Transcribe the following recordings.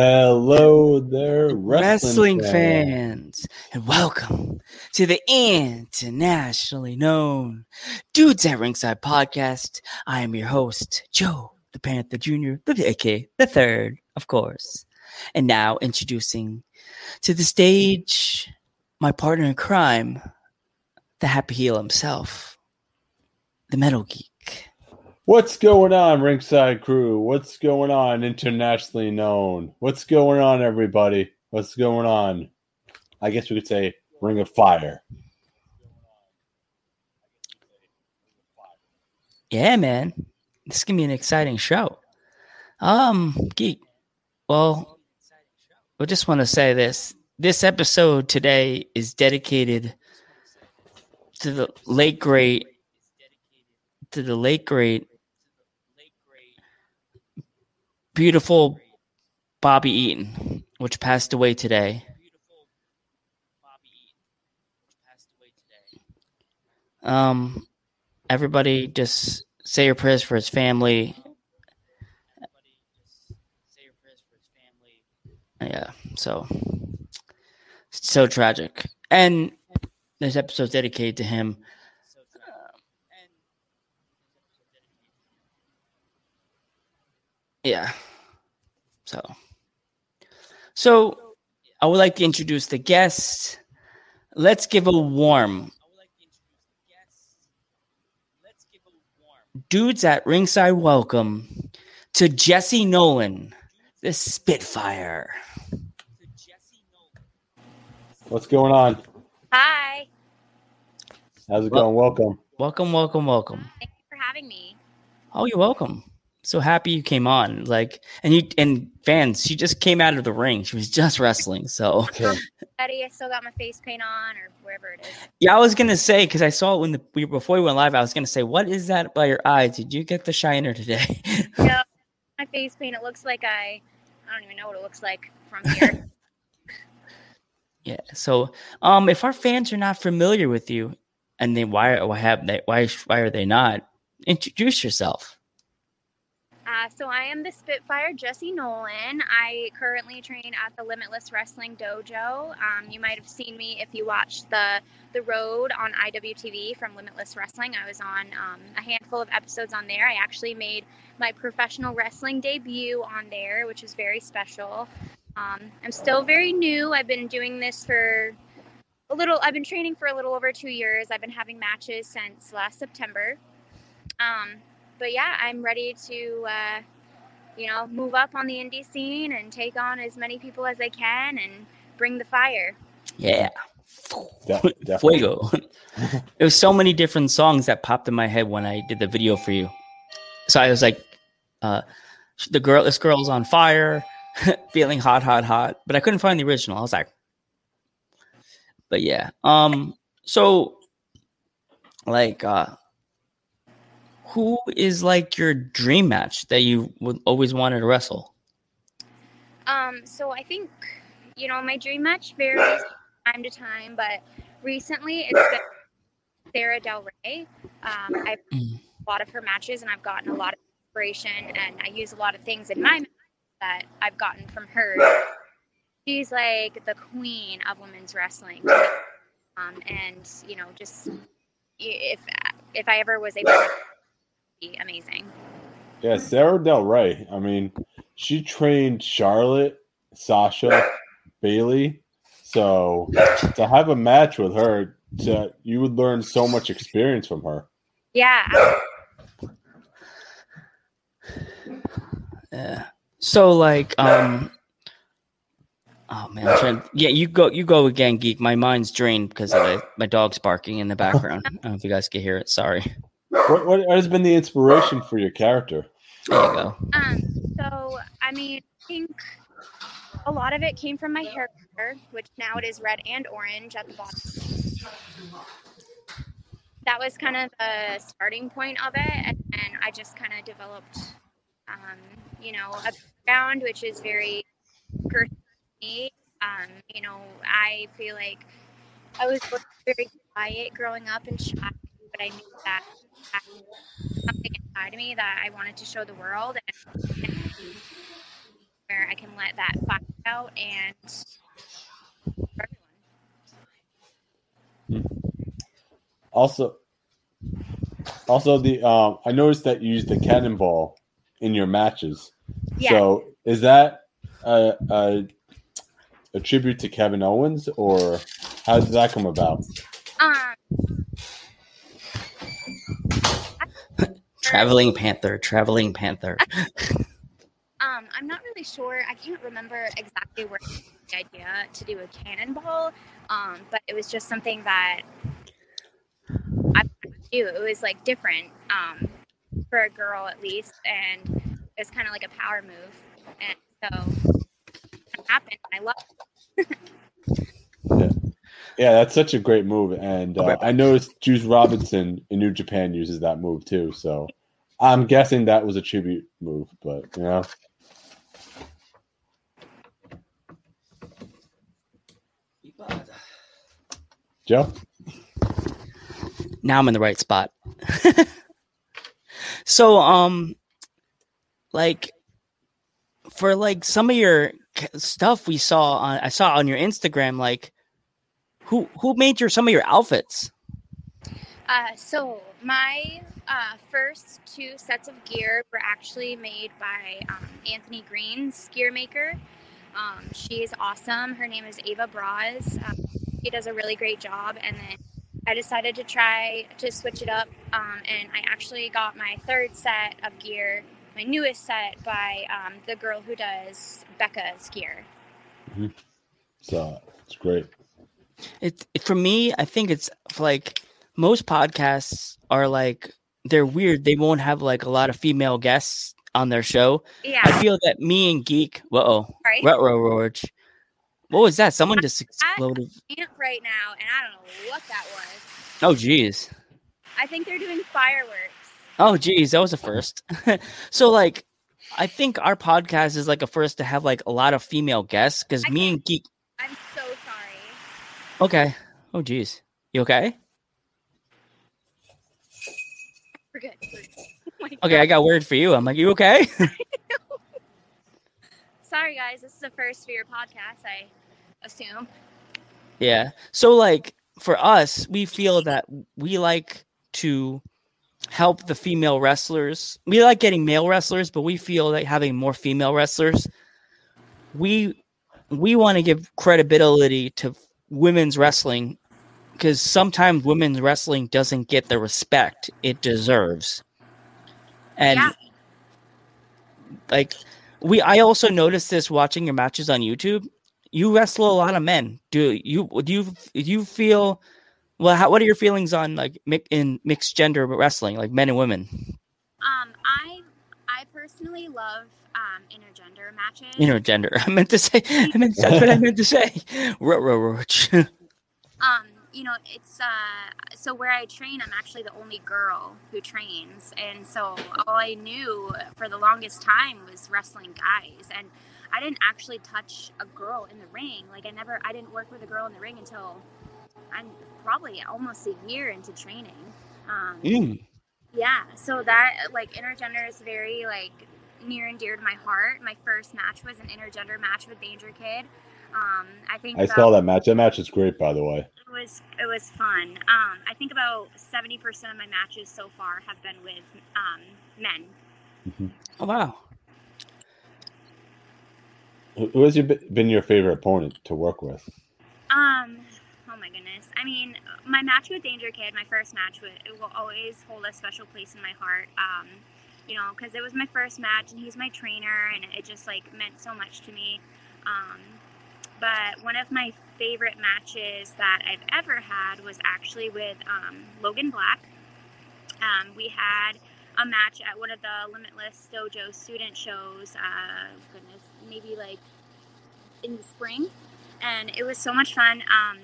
Hello there, wrestling, wrestling fans. fans, and welcome to the internationally known Dudes at Ringside podcast. I am your host, Joe the Panther Jr., the aka the third, of course. And now introducing to the stage my partner in crime, the happy heel himself, the metal geek. What's going on, Ringside Crew? What's going on, internationally known? What's going on, everybody? What's going on? I guess we could say Ring of Fire. Yeah, man. This is gonna be an exciting show. Um, geek. Well, I just want to say this. This episode today is dedicated to the late great to the late great beautiful Bobby Eaton, which passed away today. Um, everybody just say your prayers for his family. Yeah, so so tragic, and this episode's dedicated to him. Yeah. So, so I would like to introduce the guest. Let's give a warm. Dudes at ringside welcome to Jesse Nolan, the Spitfire. What's going on? Hi. How's it well, going? Welcome. Welcome, welcome, welcome. Thank you for having me. Oh, you're welcome so happy you came on. Like, and you and fans, she just came out of the ring. She was just wrestling. So, Eddie, I still got my face paint on, or wherever it is. Yeah, I was gonna say because I saw it when the we, before we went live. I was gonna say, what is that by your eyes? Did you get the shiner today? no, my face paint. It looks like I, I don't even know what it looks like from here. yeah. So, um, if our fans are not familiar with you, and then why why have they why why are they not? Introduce yourself. Uh, so I am the Spitfire Jesse Nolan. I currently train at the Limitless Wrestling Dojo. Um, you might have seen me if you watched the the Road on IWTV from Limitless Wrestling. I was on um, a handful of episodes on there. I actually made my professional wrestling debut on there, which is very special. Um, I'm still very new. I've been doing this for a little. I've been training for a little over two years. I've been having matches since last September. But yeah, I'm ready to, uh, you know, move up on the indie scene and take on as many people as I can and bring the fire. Yeah. De- Fuego. There was so many different songs that popped in my head when I did the video for you. So I was like, uh, the girl, this girl's on fire, feeling hot, hot, hot. But I couldn't find the original. I was like, but yeah. Um. So, like, uh, who is like your dream match that you would always wanted to wrestle? Um, so I think you know my dream match varies time to time, but recently it's been Sara Del Rey. Um, I've mm. a lot of her matches, and I've gotten a lot of inspiration, and I use a lot of things in my that I've gotten from her. She's like the queen of women's wrestling, um, and you know, just if if I ever was able to be amazing. Yeah, Sara Del Rey. I mean, she trained Charlotte, Sasha, Bayley. So to have a match with her, to, you would learn so much experience from her. Yeah. Yeah. So like, um, oh man, I'm trying. Yeah, you go, you go again, geek. My mind's drained because of my dog's barking in the background. I don't know if you guys can hear it. Sorry. What, what has been the inspiration for your character? There you go. Um, so I mean, I think a lot of it came from my hair color, which now it is red and orange at the bottom. That was kind of the starting point of it, and, and I just kind of developed, um, you know, a background which is very personal um, you know, I feel like I was very quiet growing up and shy, but I knew that something inside of me that I wanted to show the world. And, where I can let that fire out and Also, also the um, I noticed that you use the cannonball in your matches. Yeah. So is that a, a, a tribute to Kevin Owens, or how did that come about? Um, traveling panther, traveling panther. um, I'm not really sure. I can't remember exactly where the idea to do a cannonball, um, but it was just something that I do. It was like different um, for a girl at least, and it's kind of like a power move, and so it happened. I love. yeah. Yeah, that's such a great move, and uh, I noticed Juice Robinson in New Japan uses that move too. So I'm guessing that was a tribute move, but you know. Joe? Now I'm in the right spot. so, um, like, for like some of your stuff we saw on, I saw on your Instagram, like, who who made your some of your outfits? Uh, so my uh, first two sets of gear were actually made by um, Anthony Greene's gear maker. Um, she's awesome. Her name is Ava Braz. Um, he does a really great job. And then I decided to try to switch it up. Um, and I actually got my third set of gear, my newest set, by um, the girl who does Becca's gear. Mm-hmm. So it's great. It, it for me, I think it's like most podcasts are like they're weird. They won't have like a lot of female guests on their show. Yeah. I feel that me and Geek, whoa, right. Retro Roach. What was that? Someone just exploded. right now, and I don't know what that was. Oh, geez. I think they're doing fireworks. Oh, geez, that was a first. so, like, I think our podcast is like a first to have like a lot of female guests because me and Geek. I'm so sorry. Okay. Oh, geez. You okay? We're good. We're good. Oh okay, I got word for you. I'm like, you okay? sorry, guys. This is the first for your podcast. I assume. Yeah. So like for us, we feel that we like to help the female wrestlers. We like getting male wrestlers, but we feel that having more female wrestlers, we we want to give credibility to women's wrestling because sometimes women's wrestling doesn't get the respect it deserves. And yeah. like we I also noticed this watching your matches on YouTube. You wrestle a lot of men. Do you do you do you feel well? How, what are your feelings on like in mixed gender wrestling, like men and women? Um, I I personally love um intergender matches. Intergender. I meant to say. I meant that's what I meant to say. Roach. um, you know, it's uh, so where I train, I'm actually the only girl who trains, and so all I knew for the longest time was wrestling guys, and I didn't actually touch a girl in the ring. Like I never, I didn't work with a girl in the ring until I'm probably almost a year into training. Um, mm. Yeah, so that like intergender is very like near and dear to my heart. My first match was an intergender match with Danger Kid. Um, I think I saw that match. That match is great, by the way. It was it was fun. Um, I think about seventy percent of my matches so far have been with um, men. Mm-hmm. Oh wow! Who has been your favorite opponent to work with? Um, oh my goodness. I mean, my match with Danger Kid, my first match, with, it will always hold a special place in my heart. Um, you know, because it was my first match, and he's my trainer, and it just like meant so much to me. Um, but one of my favorite matches that I've ever had was actually with um, Logan Black. Um, we had a match at one of the Limitless Dojo student shows. Uh, goodness, maybe like in the spring, and it was so much fun. Um,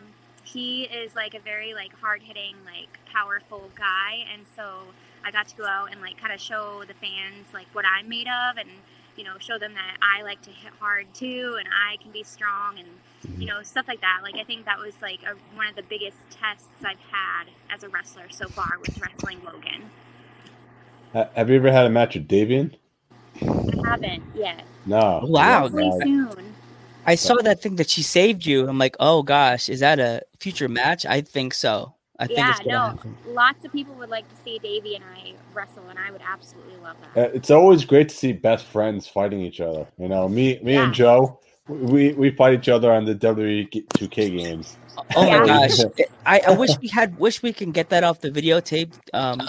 he is like a very like hard hitting, like powerful guy, and so I got to go out and like kind of show the fans like what I'm made of and you know, show them that I like to hit hard too, and I can be strong, and mm-hmm. you know, stuff like that. Like I think that was like a, one of the biggest tests I've had as a wrestler so far was wrestling Logan. Have you ever had a match with Davienne? I haven't yet. No. Wow. Hopefully soon. I saw that thing that she saved you. I'm like, oh gosh, is that a future match? I think so. I think Yeah, it's gonna no. happen. Lots of people would like to see Davey and I wrestle, and I would absolutely love that. Uh, It's always great to see best friends fighting each other. You know, me, me and Joe, we we fight each other on the WWE 2K games. Oh my gosh, I, I wish we had. Wish we can get that off the videotape. Um,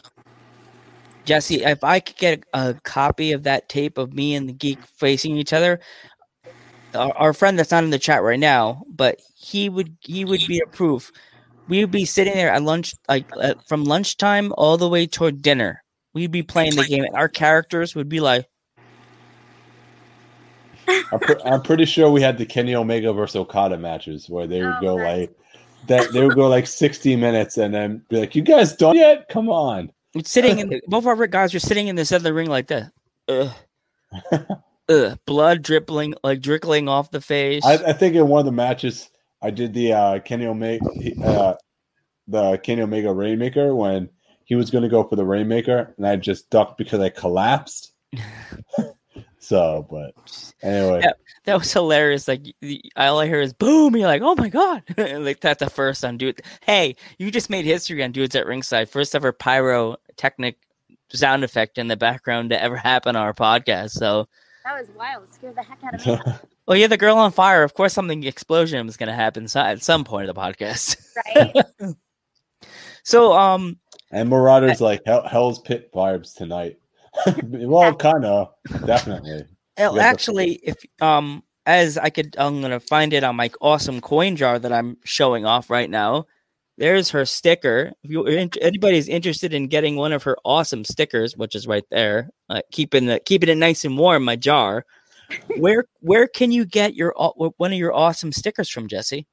Jesse, if I could get a, a copy of that tape of me and the geek facing each other, our, our friend that's not in the chat right now, but he would he would be a proof. We would be sitting there at lunch, like uh, from lunchtime all the way toward dinner. We'd be playing the game, and our characters would be like, I'm, pre- I'm pretty sure we had the Kenny Omega versus Okada matches where they would Oh, go nice. like that. They would go like 60 minutes and then be like, "You guys done yet? Come on!" sitting in the, both of our guys are sitting in the center of the ring like that. Ugh. Ugh. Blood dripping like trickling off the face. I, I think in one of the matches I did the uh, Kenny Omega, uh, the Kenny Omega Rainmaker when he was going to go for the Rainmaker, and I just ducked because I collapsed. so, but anyway, Yeah. that was hilarious. Like the- all I hear is boom. You're like, oh my god! like that's the first on dude. Hey, you just made history on dudes at ringside. First ever pyrotechnic sound effect in the background to ever happen on our podcast. So, That was wild. It scared the heck out of me. well, yeah, the girl on fire. Of course, something explosion was going to happen so- at some point of the podcast. right? So, um, and Marauders like Hell, Hell's Pit vibes tonight. well, kind of, definitely. Well, actually, if um, as I could, I'm gonna find it on my awesome coin jar that I'm showing off right now. There's her sticker. If you anybody's interested in getting one of her awesome stickers, which is right there, uh, keeping the keeping it nice and warm, my jar. Where where can you get your one of your awesome stickers from, Jesse?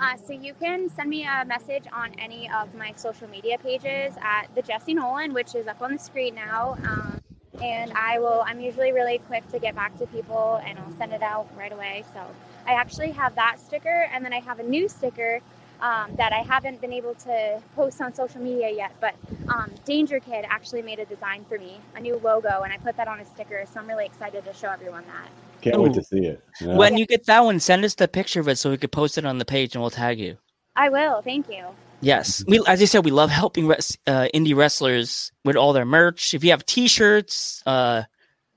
Uh, so you can send me a message on any of my social media pages at the Jesse Nolan, which is up on the screen now. Um, and I will. I'm usually really quick to get back to people, and I'll send it out right away. So I actually have that sticker, and then I have a new sticker um, that I haven't been able to post on social media yet. But um, Danger Kid actually made a design for me, a new logo, and I put that on a sticker. So I'm really excited to show everyone that. Can't wait to see it. you know? When you get that one, send us the picture of it so we could post it on the page and we'll tag you. I will. Thank you. Yes, we as I said, we love helping res- uh, indie wrestlers with all their merch. If you have T-shirts, uh,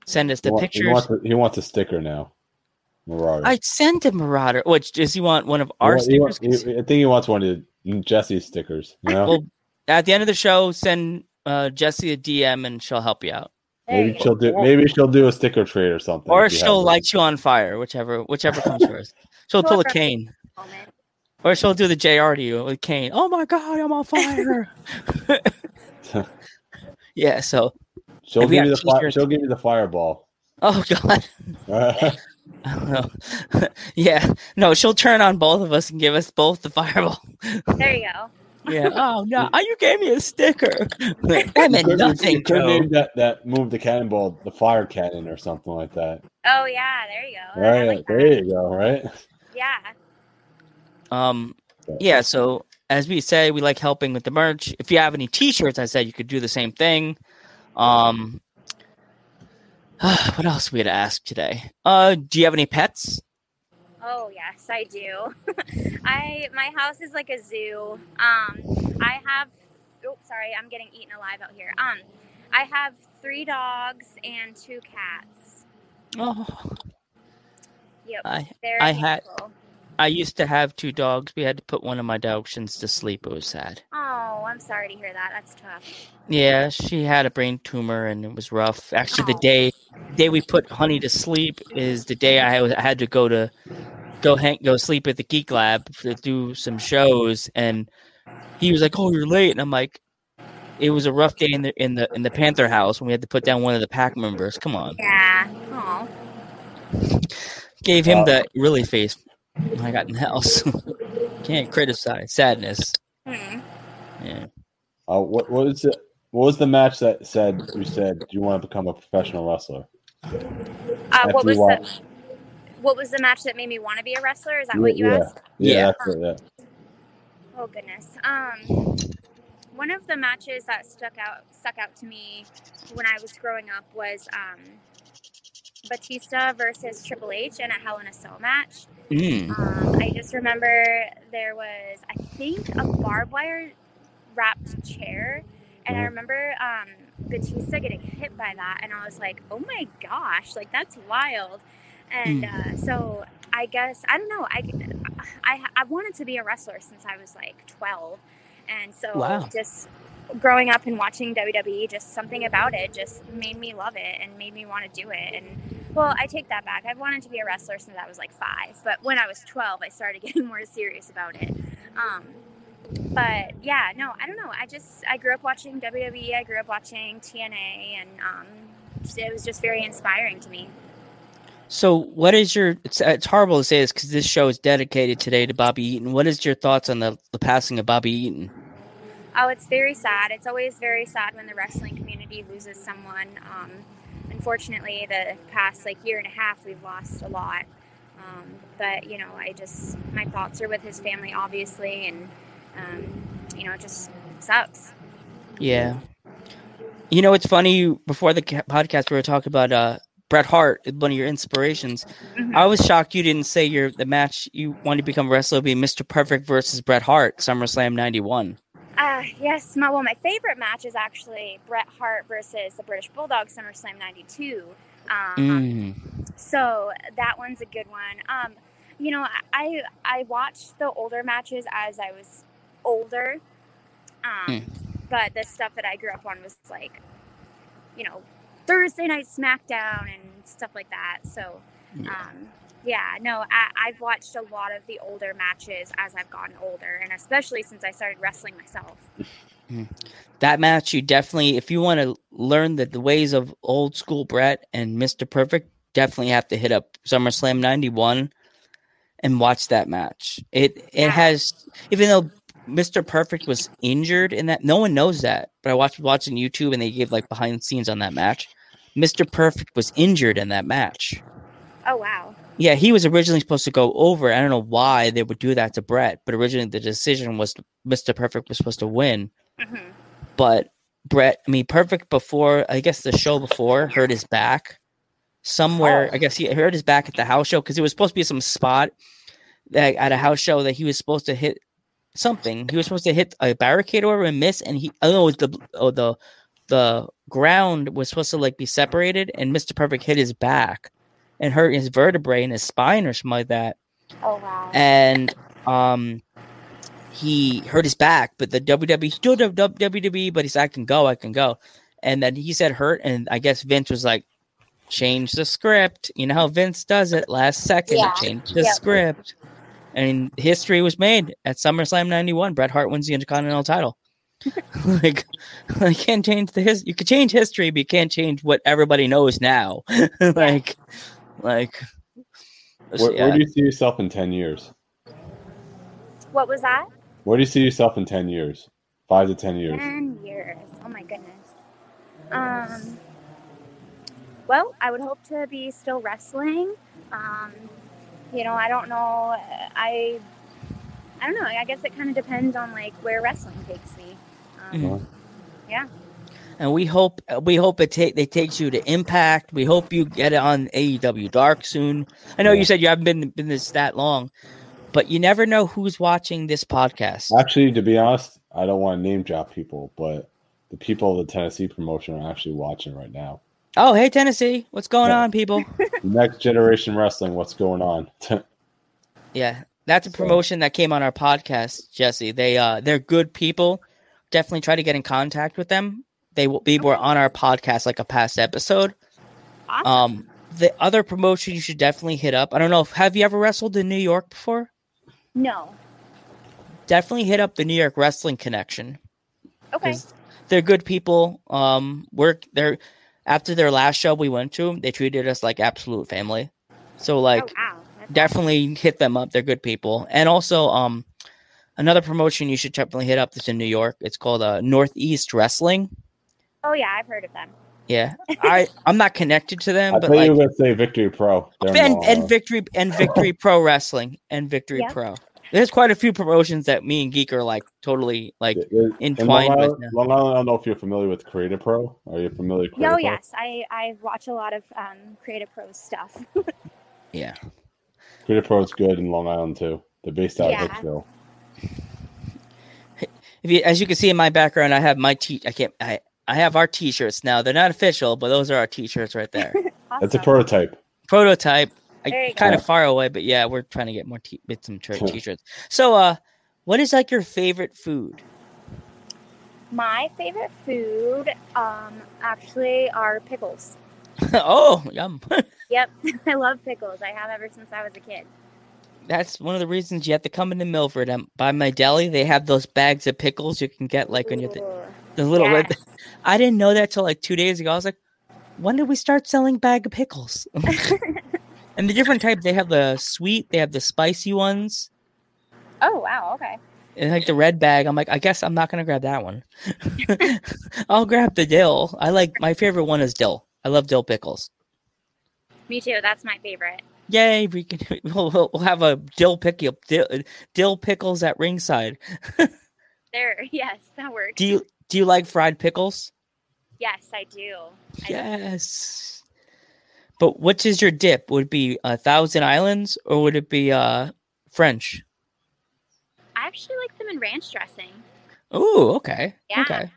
send us he, the wa- he pictures. wants a, he wants a sticker now. Marauder. I sent a Marauder. Which does he want one of our He wa- he stickers? he- I think he wants one of Jesse's stickers. You know, Well, At the end of the show, send uh, Jesse a DM and she'll help you out, maybe she'll do maybe she'll do a sticker trade or something. or she'll have it. light you on fire, whichever whichever comes first. She'll pull a cane, or she'll do the JR to you with cane. Oh my god, I'm on fire! yeah. So, she'll give you the fi- she'll give you the fireball. oh god. I don't know. yeah, no, she'll turn on both of us and give us both the fireball. There you go. Yeah. Oh no, oh, you gave me a sticker. that meant nothing, could name that that move the cannonball the fire cannon or something like that. Oh yeah, there you go. All right, like that. there you go. Right. Yeah. Um. Yeah. So as we say, we like helping with the merch. If you have any T-shirts, I said you could do the same thing. Um. what else we had to ask today? Uh, do you have any pets? Oh yes, I do. I my house is like a zoo. Um, I have. Oh, sorry, I'm getting eaten alive out here. Um, I have three dogs and two cats. Oh, Yep, I I had- I used to have two dogs. We had to put one of my dachshunds to sleep. It was sad. Oh, I'm sorry to hear that. That's tough. Yeah, she had a brain tumor and it was rough. Actually, the Oh. day day we put Honey to sleep is the day I, was, I had to go to go hang go sleep at the Geek Lab to do some shows, and he was like, "Oh, you're late," and I'm like, "It was a rough day in the in the in the Panther house when we had to put down one of the pack members. Come on, Yeah. Oh. gave him Uh, the really face. when I got in the house. Can't criticize sadness. Hmm. Yeah. Uh, what what was it? What was the match that said you said do you want to become a professional wrestler? Uh, what was you the what was the match that made me want to be a wrestler? Is that what you yeah, asked? Yeah, Yeah. that's it, yeah. Oh goodness. Um, one of the matches that stuck out stuck out to me when I was growing up was um, Batista versus Triple H in a Hell in a Cell match. Mm. Um, I just remember there was, I think, a barbed wire wrapped chair, and I Mhm. remember um, Batista getting hit by that, and I was like, "Oh my gosh, like that's wild!" And uh, so I guess I don't know. I, I I wanted to be a wrestler since I was like twelve, and so Wow. just growing up and watching WWE, just something about it just made me love it and made me want to do it. And well, I take that back. I've wanted to be a wrestler since I was like five, but when I was 12, I started getting more serious about it. Um, but yeah, no, I don't know. I just I grew up watching WWE. I grew up watching TNA, and um, it was just very inspiring to me. So, what is your? It's, it's horrible to say this because this show is dedicated today to Bobby Eaton. What is your thoughts on the, the passing of Bobby Eaton? Oh, it's very sad. It's always very sad when the wrestling community loses someone. Um, unfortunately, the past like year and a half, we've lost a lot. Um, but you know, I just my thoughts are with his family, obviously, and um, you know, it just sucks. Yeah. You know, it's funny. Before the podcast, we were talking about uh, Bret Hart, one of your inspirations. Mhm. I was shocked you didn't say your the match you wanted to become a wrestler would be Mr. Perfect versus Bret Hart, SummerSlam '91. Uh, yes, my well, my favorite match is actually Bret Hart versus the British Bulldog SummerSlam '92. Um, Mm. So that one's a good one. Um, you know, I I watched the older matches as I was older, um, but the stuff that I grew up on was like, you know, Thursday Night SmackDown and stuff like that. So, Yeah. um, yeah, no, I, I've watched a lot of the older matches as I've gotten older, and especially since I started wrestling myself. That match, you definitely, if you want to learn the, the ways of old school Bret and Mr. Perfect, definitely have to hit up SummerSlam '91 and watch that match. It it Yeah. has, even though Mr. Perfect was injured in that, no one knows that. But I watched watching YouTube and they gave like behind the scenes on that match. Mr. Perfect was injured in that match. Oh wow. Yeah, he was originally supposed to go over. I don't know why they would do that to Bret, but originally the decision was Mr. Perfect was supposed to win. hmm But Bret, I mean, Perfect before, I guess the show before hurt his back somewhere. Oh. I guess he hurt his back at the house show because it was supposed to be some spot that at a house show that he was supposed to hit something. He was supposed to hit a barricade or and miss, and he, I don't know, the oh, the the ground was supposed to like be separated, and Mr. Perfect hit his back and hurt his vertebrae and his spine or something like that Oh wow. and um he hurt his back but the WWE still WWE but he's I can go I can go and then he said hurt and I guess Vince was like change the script you know how Vince does it last second Yeah. change the script and history was made at SummerSlam 91 Bret Hart wins the Intercontinental title like I can't change the his you can change history but you can't change what everybody knows now like like Where, yeah. where do you see yourself in ten years? What was that? Where do you see yourself in ten years? Five to ten years. Ten years. Oh my goodness. Um. Well, I would hope to be still wrestling. Um, you know, I don't know. I. I don't know. I guess it kind of depends on like where wrestling takes me. Um, Mhm. Yeah. and we hope we hope it take it takes you to Impact. We hope you get it on AEW Dark soon. I know Yeah. you said you haven't been been this that long, but you never know who's watching this podcast. Actually, to be honest, I don't want to name drop people, but the people of the Tennessee promotion are actually watching right now. Oh, hey Tennessee, what's going Yeah. on, people? Next generation wrestling, what's going on? yeah, that's a So- promotion that came on our podcast, Jesse. They uh they're good people. Definitely try to get in contact with them. They will be were on our podcast like a past episode. Awesome. Um, the other promotion you should definitely hit up. I don't know if have you ever wrestled in New York before? no. definitely hit up the New York Wrestling Connection Okay. they're good people. Um, work they're after their last show we went to, they treated us like absolute family. So like, oh wow. That's definitely hit them up. They're good people. And also, um, another promotion you should definitely hit up that's in New York. It's called uh, Northeast Wrestling. Oh yeah, I've heard of them. Yeah, I I'm not connected to them, I but thought like you were going to say Victory Pro. They're and, and uh, Victory and Victory Pro Wrestling and Victory Yeah. Pro. There's quite a few promotions that me and Geek are like totally like entwined Long with. Island, Long Island, I don't know if you're familiar with Create A Pro. Are you familiar with Creative Oh Pro? yes, I I watch a lot of um, Create A Pro stuff. Yeah. Create A Pro is good in Long Island too. They're based out Yeah. of Hicksville. If you, as you can see in my background, I have my t. I can't. I I have our t-shirts now. They're not official, but those are our t-shirts right there. That's a prototype. Prototype. There I kind of far away, but yeah, we're trying to get more t- get some t- t-shirts. So, uh, what is like your favorite food? My favorite food, um, actually, are pickles. oh, yum. Yep, I love pickles. I have ever since I was a kid. That's one of the reasons you have to come into Milford. Um, by my deli, they have those bags of pickles you can get like when you're the, the little red. I didn't know that till like two days ago. I was like, when did we start selling bag of pickles? And the different types, they have the sweet, they have the spicy ones, Oh wow, okay. and like the red bag. I'm like, I guess I'm not gonna grab that one. I'll grab the dill. I like my favorite one is dill. I love dill pickles. Me too. That's my favorite. Yay! We can we'll, we'll have a dill pickle uh, dill, uh, dill pickles at ringside. There, yes, that works. Do you do you like fried pickles? yes, I do. I Yes. But which is your dip? Would it be a Thousand Islands or would it be uh French? I actually like them in ranch dressing. Ooh, okay. Yeah. Okay.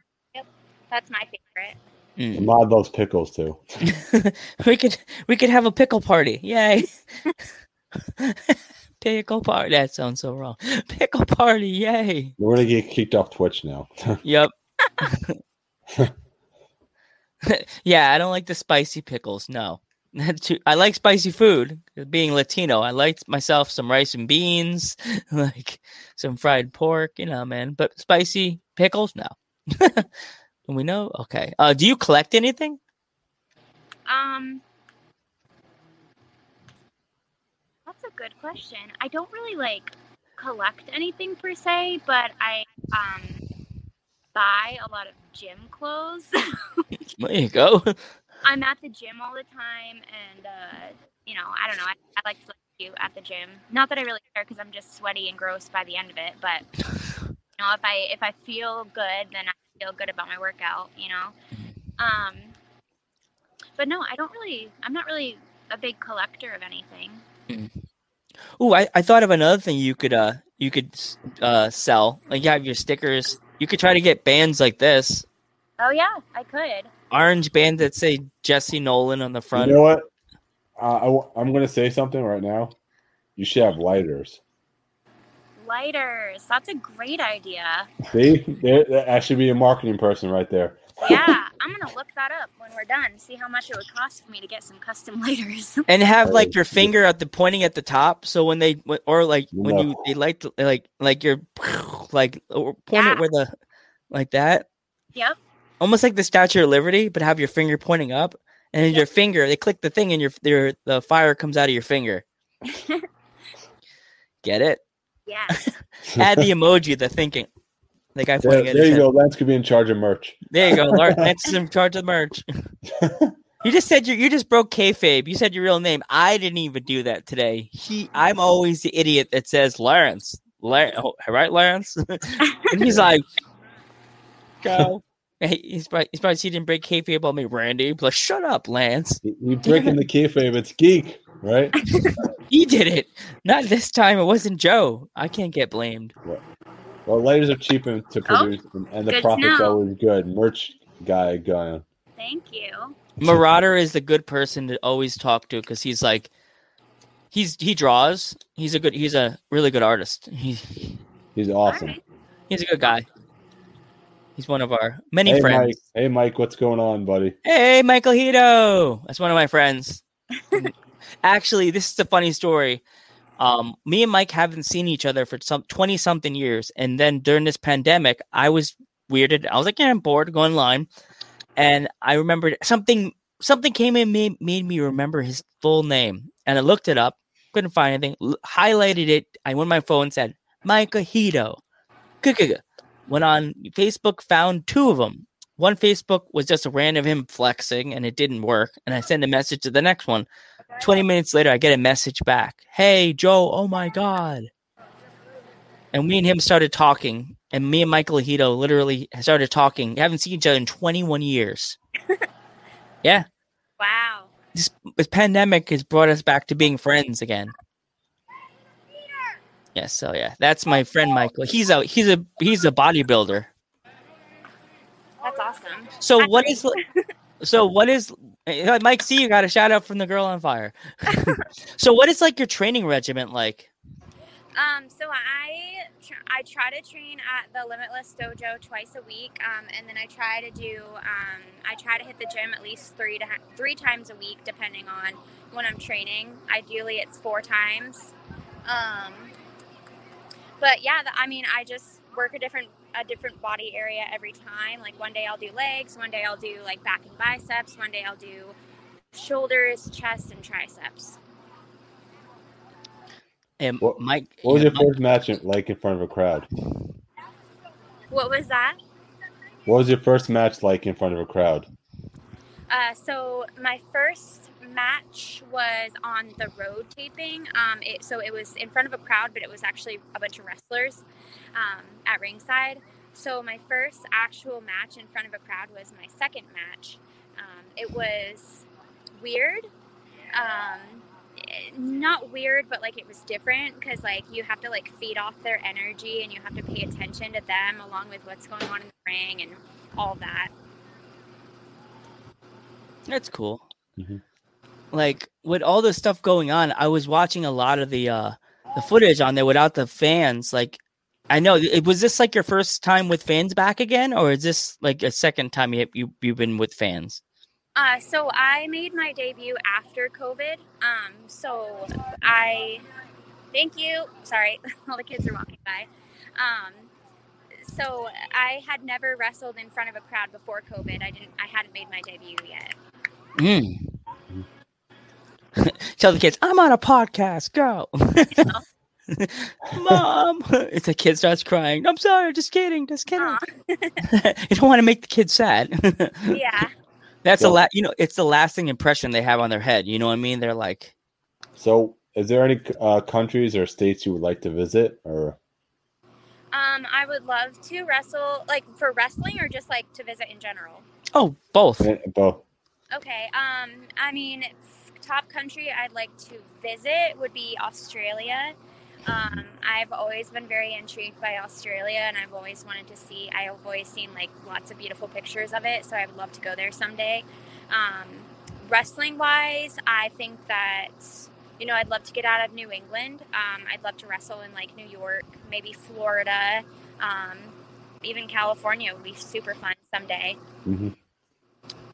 That's my favorite. A Mm. lot of those pickles too. we could we could have a pickle party. Yay. pickle party. That sounds so wrong. Pickle party. Yay. We're gonna get kicked off Twitch now. Yep. yeah, I don't like the spicy pickles. No. I like spicy food. Being Latino, I liked myself some rice and beans, like some fried pork, you know, man. But spicy pickles, no. we know. Okay. Uh, do you collect anything? Um, that's a good question. I don't really like collect anything per se, but I um buy a lot of gym clothes. There you go. I'm at the gym all the time, and uh, you know, I don't know. I, I like to look cute at the gym. Not that I really care because I'm just sweaty and gross by the end of it, but you know, if I if I feel good, then I feel good about my workout. You know. Um, but no, I don't really. I'm not really a big collector of anything. Ooh, I, I thought of another thing you could uh you could uh sell. Like you have your stickers. You could try to get bands like this. Oh yeah, I could. Orange band that say Jesse Nolan on the front. You know what? Uh, I, am gonna say something right now. You should have lighters. Lighters. That's a great idea. See, there, that I should be a marketing person right there. Yeah, I'm gonna look that up when we're done. See how much it would cost for me to get some custom lighters. and have like your finger at the pointing at the top so when they or like when No. you they like to- like like you're like or point Yeah. it where the like that yep. Almost like the statue of liberty but have your finger pointing up and then your finger they click the thing and your your the fire comes out of your finger get it Yeah. add the emoji the thinking the guy There, pointing at there you head. go. Lance could be in charge of merch. there you go Lance is in charge of the merch You just said you you just broke kayfabe. You said your real name. I didn't even do that today. He, I'm always the idiot that says Lawrence. Lar- oh, right, Lawrence. and he's like, go. Hey, he's probably he's probably he didn't break kayfabe about me, Randy. But shut up, Lance. You you breaking the kayfabe. It's geek, right? He did it. Not this time. It wasn't Joe. I can't get blamed. Well, lighters are cheap and- to Oh, produce, and, and the profit's know. always good. Merch guy going. Thank you. Marauder is the good person to always talk to because he's like, he's he draws. He's a good. He's a really good artist. He, He's awesome. right. he's a good guy. He's one of our many Hey friends. Mike. Hey Mike, what's going on, buddy? Hey, Michael Hito. That's one of my friends. Actually, this is a funny story. Um, me and Mike haven't seen each other for some twenty something years, and then during this pandemic, I was weirded. I was like, yeah, I'm bored, go online, and I remembered something. Something came in made, made me remember his full name, and I looked it up. Couldn't find anything. L- highlighted it. I went on my phone, and said Micah Hito. Went on Facebook, found two of them. One Facebook was just a random him flexing, and it didn't work. And I sent a message to the next one. 20 minutes later, I get a message back. Hey, Joe, oh my God. and me and him started talking, and me and Michael Hito literally started talking. Haven't seen each other in 21 years. yeah. Wow. This, this pandemic has brought us back to being friends again. Yes, yeah, so yeah, that's my friend Michael. He's a he's a he's a bodybuilder. That's awesome. So what is so what is Mike C, you got a shout out from the girl on fire. so what is like your training regimen like? Um, so I tr- I try to train at the Limitless Dojo twice a week, um, and then I try to do um, I try to hit the gym at least three to ha- three times a week, depending on when I'm training. Ideally, it's four times. Um, but yeah, the, I mean, I just work a different a different body area every time. Like one day I'll do legs, one day I'll do like back and biceps, one day I'll do shoulders, chest, and triceps. And what, Mike, what was your first match like in front of a crowd? What was that? What was your first match like in front of a crowd? Uh, so my first match was on the road taping. Um, it, so it was in front of a crowd, but it was actually a bunch of wrestlers um, at ringside. So my first actual match in front of a crowd was my second match. Um, it was weird. Um, not weird, but like it was different because like you have to like feed off their energy and you have to pay attention to them along with what's going on in the ring and all that. That's cool. Mm-hmm. Like with all the stuff going on, I was watching a lot of the uh the footage on there without the fans. Like I know it was this like your first time with fans back again, or is this like a second time you, you you've been with fans? Uh, so I made my debut after COVID. Um, so I thank you. Sorry, all the kids are walking by. Um, so I had never wrestled in front of a crowd before COVID. I didn't. I hadn't made my debut yet. Mm. Tell the kids I'm on a podcast. Go. Mom, it's a kid starts crying. I'm sorry, just kidding, just kidding. you don't want to make the kid sad. yeah. That's so, a la- you know, it's the lasting impression they have on their head. You know what I mean? They're like. So, is there any uh, countries or states you would like to visit, or? Um, I would love to wrestle, like for wrestling, or just like to visit in general. Oh, both. Both. Okay. Um, I mean, top country I'd like to visit would be Australia. Um, I've always been very intrigued by Australia, and I've always wanted to see. I've always seen like lots of beautiful pictures of it, so I would love to go there someday. Um, wrestling wise, I think that you know I'd love to get out of New England. Um, I'd love to wrestle in like New York, maybe Florida, um, even California would be super fun someday. Mm-hmm.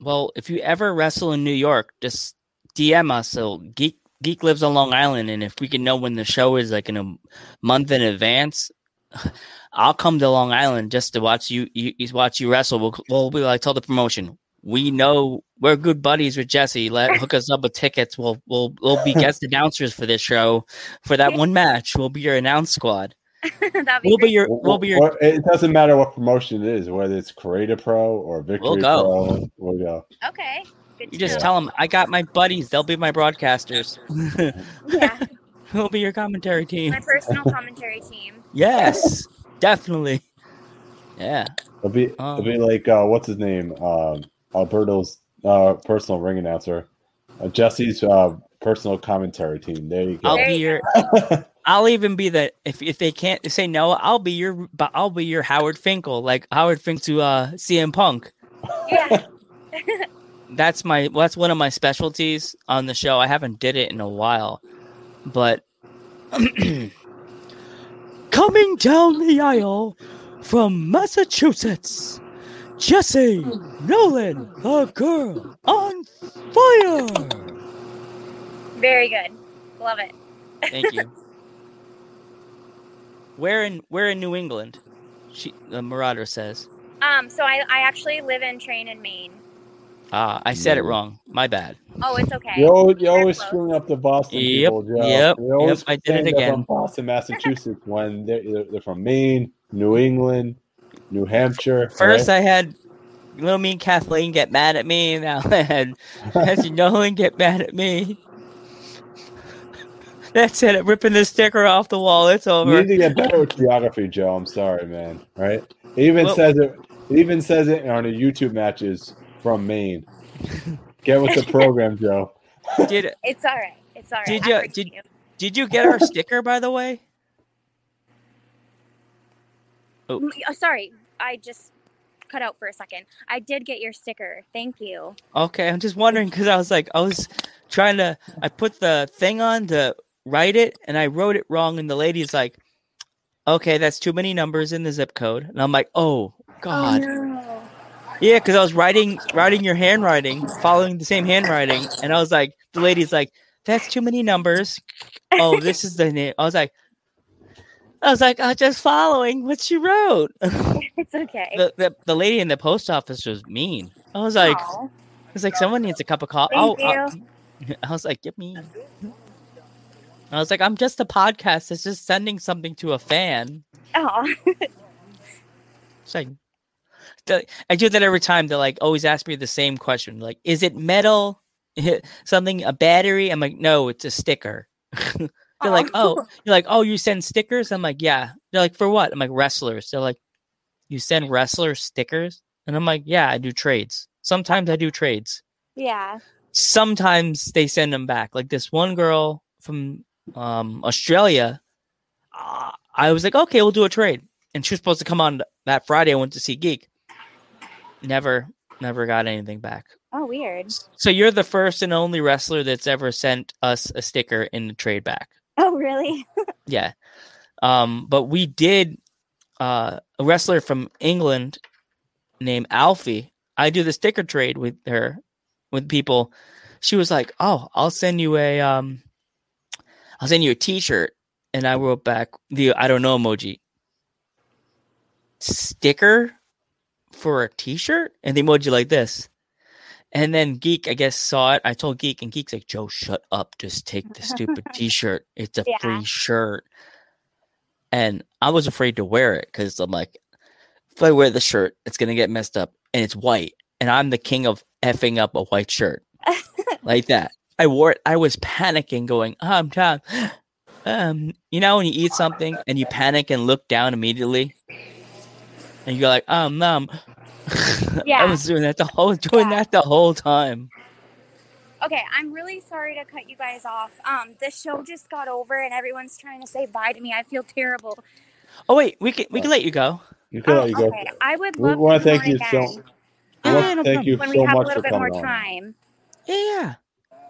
Well, if you ever wrestle in New York, just DM us. So Geek Geek lives on Long Island, and if we can know when the show is like in a month in advance, I'll come to Long Island just to watch you. You, watch you wrestle. We'll, we'll be like, tell the promotion. We know we're good buddies with Jesse. Let hook us up with tickets. We'll we'll we'll be guest announcers for this show for that one match. We'll be your announce squad. be we'll be your. We'll be your. It doesn't matter what promotion it is, whether it's Create A Pro or Victory we'll go. Pro. We'll go. Okay. Good you just know. tell them I got my buddies. They'll be my broadcasters. yeah. Who'll be your commentary team? My personal commentary team. Yes, definitely. Yeah. It'll be um, it'll be like uh, what's his name? Uh, Alberto's uh, personal ring announcer. Uh, Jesse's uh, personal commentary team. There you go. I'll be your. I'll even be the if if they can't say no, I'll be your but I'll be your Howard Finkel, like Howard Finkel to uh, CM Punk. Yeah that's my that's one of my specialties on the show. I haven't did it in a while, but coming down the aisle from Massachusetts, Jesse Nolan, the girl on fire. Very good, love it. Thank you. where in where in New England? She the Marauder says. Um, so I I actually live and train in Maine. Ah, I said it wrong. My bad. Oh, it's okay. You always, you always screwing up the Boston yep, people, Joe. Yep, yep, I did it again. From Boston, Massachusetts, when they're, they're from Maine, New England, New Hampshire. First, right? I had little mean Kathleen get mad at me. Now I had as you know and get mad at me. That's it. Ripping the sticker off the wall. It's over. You need to get better with geography, Joe. I'm sorry, man. Right? It even well, says it. It even says it on the YouTube matches from Maine. Get with the program, Joe. Did it's all right. It's all right. Did you did, you. did you get our sticker by the way? Oh. oh, sorry. I just cut out for a second. I did get your sticker. Thank you. Okay, I'm just wondering because I was like, I was trying to, I put the thing on to write it, and I wrote it wrong, and the lady's like, "Okay, that's too many numbers in the zip code," and I'm like, "Oh, oh God." Oh, no. Yeah, because I was writing writing your handwriting, following the same handwriting, and I was like, the lady's like, "That's too many numbers." Oh, this is the name. I was like, I was like, I'm just following what she wrote. it's okay. The, the, the lady in the post office was mean. I was like, Aww. I was like, someone needs a cup of coffee. Oh, I was like, give me. I was like, I'm just a podcast. It's just sending something to a fan. Oh. it's like, I do that every time. They like always ask me the same question. Like, is it metal? something a battery? I'm like, no, it's a sticker. They're like, oh, you're like, oh, you send stickers? I'm like, yeah. They're like, for what? I'm like, wrestlers. They're like, you send wrestlers stickers? And I'm like, yeah, I do trades. Sometimes I do trades. Yeah. Sometimes they send them back. Like this one girl from um, Australia, uh, I was like, okay, we'll do a trade. And she was supposed to come on that Friday. I went to see Geek. Never, never got anything back. Oh, weird. So you're the first and only wrestler that's ever sent us a sticker in the trade back. Oh, really? yeah. Um, but we did uh, a wrestler from England named Alfie. I do the sticker trade with her, with people. She was like, "Oh, I'll send you a um, I'll send you a T-shirt," and I wrote back the I don't know emoji sticker for a T-shirt, and the emoji like this. And then Geek, I guess, saw it. I told Geek, and Geek's like, Joe, shut up. Just take the stupid t shirt. It's a yeah. free shirt. And I was afraid to wear it because I'm like, if I wear the shirt, it's going to get messed up. And it's white. And I'm the king of effing up a white shirt like that. I wore it. I was panicking, going, oh, I'm down. Um, you know, when you eat something and you panic and look down immediately, and you're like, oh, numb. Yeah. I was doing that the whole doing yeah. that the whole time. Okay, I'm really sorry to cut you guys off. Um, the show just got over and everyone's trying to say bye to me. I feel terrible. Oh wait, we can we can let you go. You can oh, let you go. Okay. I would love we want to thank you so. We want to thank you so much for coming on. Time. Yeah, yeah,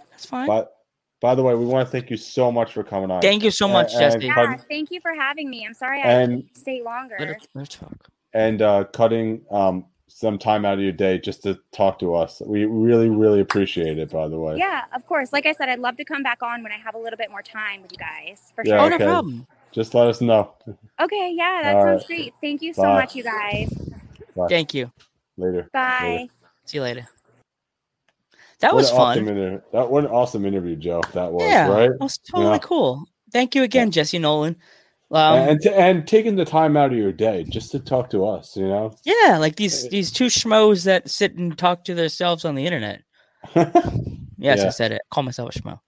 that's fine. But, by the way, we want to thank you so much for coming on. Thank you so much, and, Jesse. Yeah, thank you for having me. I'm sorry I and, stay longer. Let let's talk. And uh, cutting um, some time out of your day just to talk to us. We really, really appreciate it, by the way. Yeah, of course. Like I said, I'd love to come back on when I have a little bit more time with you guys. For yeah, sure. Oh, no problem. Just let us know. Okay, yeah, that All sounds right. great. Thank you so much, you guys. Bye. Thank you. Later. Bye. Later. See you later. That what was fun. Awesome inter- that what an awesome interview, Joe. That was yeah, right. That was totally yeah. cool. Thank you again, Jesse Nolan. Um, and and taking the time out of your day just to talk to us, you know? Yeah, like these these two schmoes that sit and talk to themselves on the internet. yes, yeah. I said it. Call myself a schmo.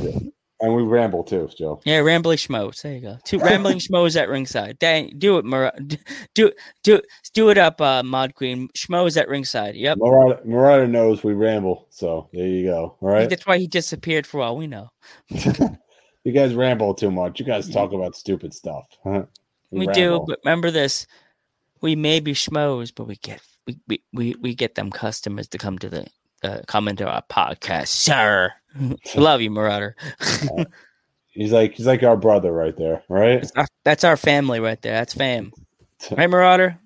yeah. And we ramble too, Joe. Yeah, rambling schmoes. There you go. Two rambling schmoes at ringside. Dang, do it, Mar- do do do it up, uh, Mod Queen. Schmoes at ringside. Yep. Marauder knows we ramble, so there you go. All right. That's why he disappeared for all we know. You guys ramble too much. You guys talk about stupid stuff. we, we do, but remember this: we may be schmoes, but we get we we we, we get them customers to come to the uh, come into our podcast, sir. Love you, Marauder. he's like he's like our brother right there, right? That's our, that's our family right there. That's fam, right, Marauder?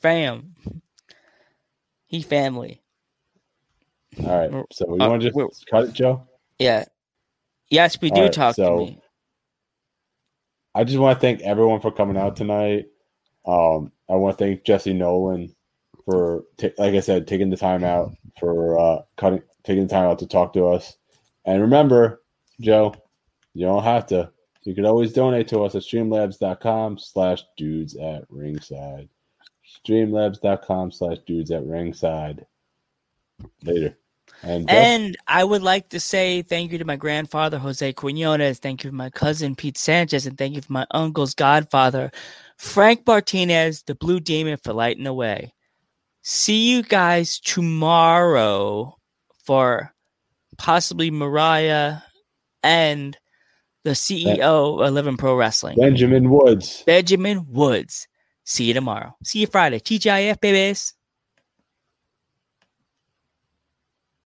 Fam. He family. All right. So we want to just cut it, Joe? Yeah. Yes, we do right, talk so to me. I just want to thank everyone for coming out tonight. Um, I want to thank Jesse Nolan for, t- like I said, taking the time out for uh, cutting, taking the time out to talk to us. And remember, Joe, you don't have to. You can always donate to us at streamlabs.com slash dudes at ringside. Streamlabs.com slash dudes at ringside. Later. And, uh, and, I would like to say thank you to my grandfather, Jose Quinones. Thank you to my cousin, Pete Sanchez. And thank you to my uncle's godfather, Frank Martinez, the Blue Demon, for lighting the way. See you guys tomorrow for possibly Mariah and the CEO of 11 Pro Wrestling. Benjamin Woods. Benjamin Woods. See you tomorrow. See you Friday. TGIF, babies.